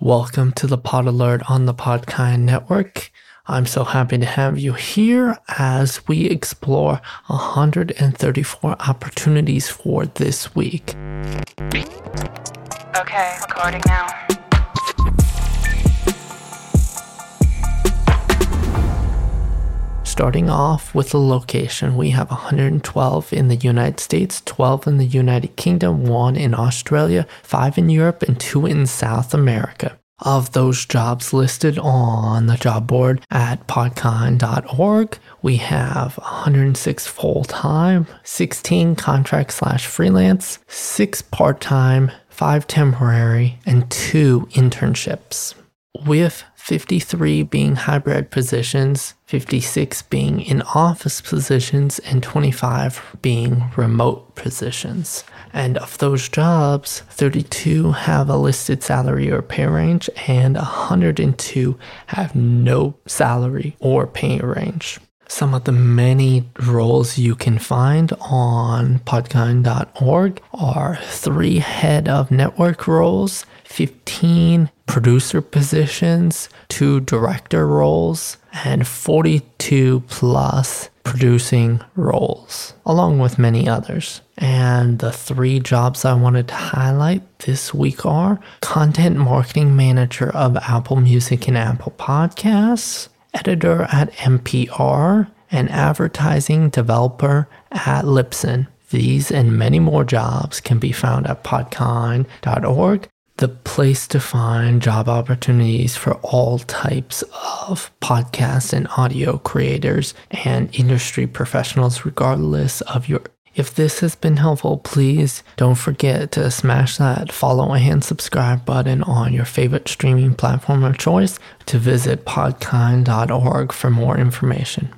Welcome to the Pod Alert on the Podkind Network. I'm so happy to have you here as we explore 134 opportunities for this week. Okay, recording now. Starting off with the location, we have 112 in the United States, 12 in the United Kingdom, 1 in Australia, 5 in Europe, and 2 in South America. Of those jobs listed on the job board at podkind.org, we have 106 full time, 16 contract slash freelance, 6 part time, 5 temporary, and 2 internships. With 53 being hybrid positions, 56 being in office positions, and 25 being remote positions. And of those jobs, 32 have a listed salary or pay range, and 102 have no salary or pay range. Some of the many roles you can find on podkind.org are three head of network roles, 15 producer positions, two director roles, and 42 plus producing roles, along with many others. And the three jobs I wanted to highlight this week are content marketing manager of Apple Music and Apple Podcasts, editor at NPR, and advertising developer at Libsyn. These and many more jobs can be found at podkind.org the place to find job opportunities for all types of podcast and audio creators and industry professionals, regardless of your. If this has been helpful, please don't forget to smash that follow and subscribe button on your favorite streaming platform of choice to visit podkind.org for more information.